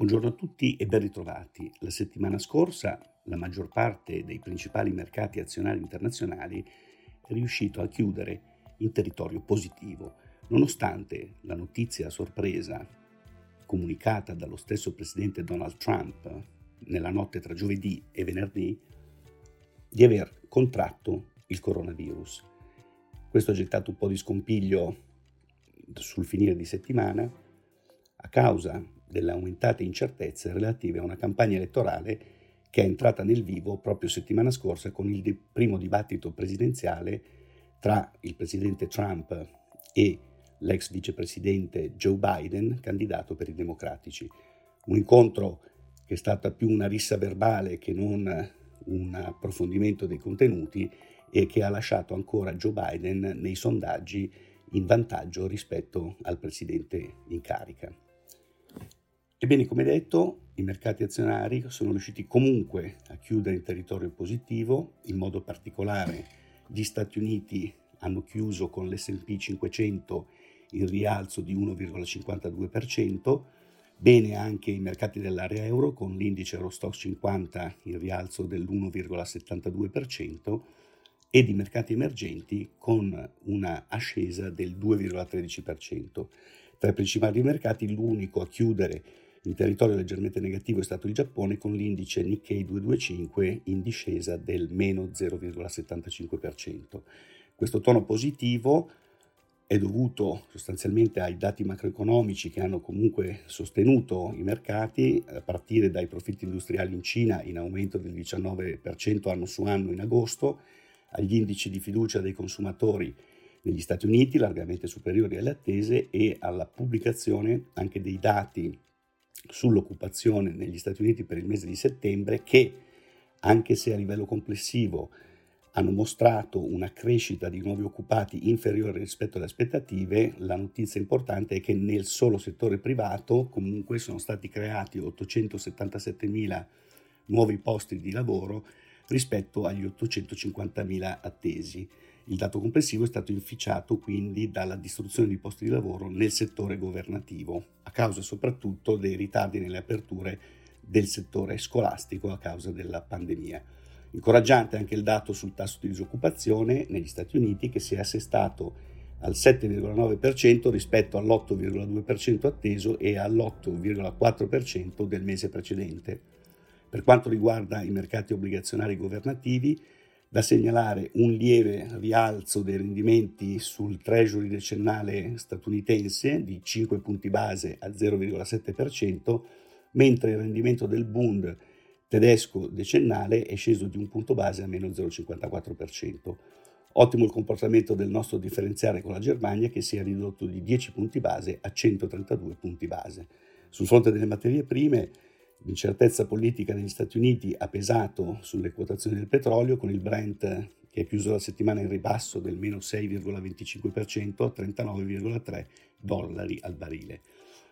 Buongiorno a tutti e ben ritrovati. La settimana scorsa la maggior parte dei principali mercati azionari internazionali è riuscito a chiudere in territorio positivo, nonostante la notizia a sorpresa comunicata dallo stesso presidente Donald Trump nella notte tra giovedì e venerdì di aver contratto il coronavirus. Questo ha gettato un po' di scompiglio sul finire di settimana a causa delle aumentate incertezze relative a una campagna elettorale che è entrata nel vivo proprio settimana scorsa con il primo dibattito presidenziale tra il presidente Trump e l'ex vicepresidente Joe Biden, candidato per i democratici. Un incontro che è stata più una rissa verbale che non un approfondimento dei contenuti e che ha lasciato ancora Joe Biden nei sondaggi in vantaggio rispetto al presidente in carica. Ebbene, come detto, i mercati azionari sono riusciti comunque a chiudere in territorio positivo, in modo particolare gli Stati Uniti hanno chiuso con l'SP 500 in rialzo di 1,52%, bene anche i mercati dell'area euro con l'indice Eurostox 50 in rialzo dell'1,72% ed i mercati emergenti con una ascesa del 2,13%. Tra i principali mercati l'unico a chiudere in territorio leggermente negativo è stato il Giappone con l'indice Nikkei 225 in discesa del meno 0,75%. Questo tono positivo è dovuto sostanzialmente ai dati macroeconomici che hanno comunque sostenuto i mercati, a partire dai profitti industriali in Cina in aumento del 19% anno su anno in agosto, agli indici di fiducia dei consumatori negli Stati Uniti largamente superiori alle attese e alla pubblicazione anche dei dati sull'occupazione negli Stati Uniti per il mese di settembre che, anche se a livello complessivo hanno mostrato una crescita di nuovi occupati inferiore rispetto alle aspettative, la notizia importante è che nel solo settore privato comunque sono stati creati 877 mila nuovi posti di lavoro rispetto agli 850 mila attesi. Il dato complessivo è stato inficiato quindi dalla distruzione di posti di lavoro nel settore governativo, a causa soprattutto dei ritardi nelle aperture del settore scolastico a causa della pandemia. Incoraggiante anche il dato sul tasso di disoccupazione negli Stati Uniti che si è assestato al 7,9% rispetto all'8,2% atteso e all'8,4% del mese precedente. Per quanto riguarda i mercati obbligazionari governativi, da segnalare un lieve rialzo dei rendimenti sul treasury decennale statunitense di 5 punti base a 0,7%, mentre il rendimento del Bund tedesco decennale è sceso di un punto base a meno 0,54%. Ottimo il comportamento del nostro differenziale con la Germania che si è ridotto di 10 punti base a 132 punti base. Sul fronte delle materie prime, L'incertezza politica negli Stati Uniti ha pesato sulle quotazioni del petrolio con il Brent che ha chiuso la settimana in ribasso del meno 6,25% a 39,3 dollari al barile,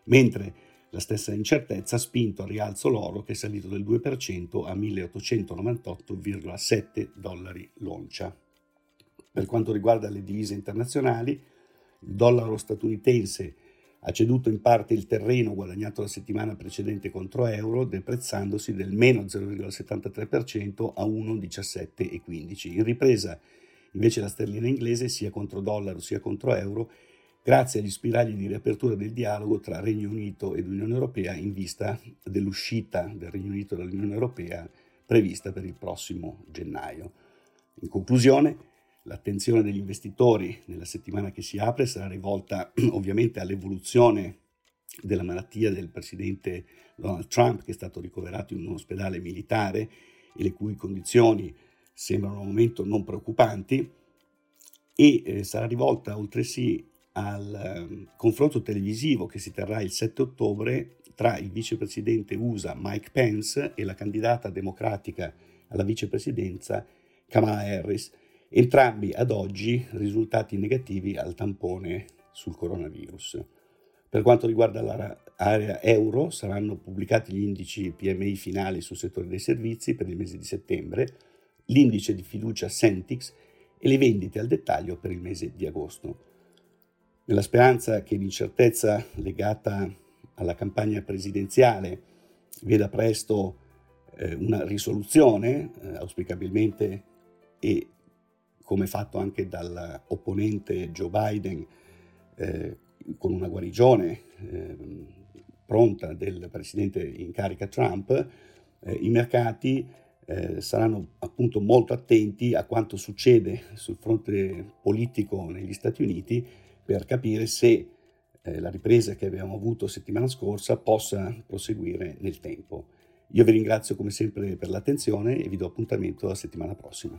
mentre la stessa incertezza ha spinto al rialzo l'oro che è salito del 2% a 1898,7 dollari l'oncia. Per quanto riguarda le divise internazionali, il dollaro statunitense ha ceduto in parte il terreno guadagnato la settimana precedente contro euro, deprezzandosi del meno 0,73% a 1,1715. In ripresa invece la sterlina inglese sia contro dollaro sia contro euro, grazie agli spiragli di riapertura del dialogo tra Regno Unito ed Unione Europea in vista dell'uscita del Regno Unito dall'Unione Europea prevista per il prossimo gennaio. In conclusione, L'attenzione degli investitori nella settimana che si apre sarà rivolta ovviamente all'evoluzione della malattia del presidente Donald Trump che è stato ricoverato in un ospedale militare e le cui condizioni sembrano al momento non preoccupanti. E eh, sarà rivolta altresì al eh, confronto televisivo che si terrà il 7 ottobre tra il vicepresidente USA Mike Pence e la candidata democratica alla vicepresidenza Kamala Harris entrambi ad oggi risultati negativi al tampone sul coronavirus. Per quanto riguarda l'area euro, saranno pubblicati gli indici PMI finali sul settore dei servizi per il mese di settembre, l'indice di fiducia Sentix e le vendite al dettaglio per il mese di agosto. Nella speranza che l'incertezza legata alla campagna presidenziale veda presto eh, una risoluzione, eh, auspicabilmente e come fatto anche dall'opponente Joe Biden, eh, con una guarigione ehm, pronta del presidente in carica Trump, eh, i mercati eh, saranno appunto molto attenti a quanto succede sul fronte politico negli Stati Uniti per capire se eh, la ripresa che abbiamo avuto settimana scorsa possa proseguire nel tempo. Io vi ringrazio come sempre per l'attenzione e vi do appuntamento la settimana prossima.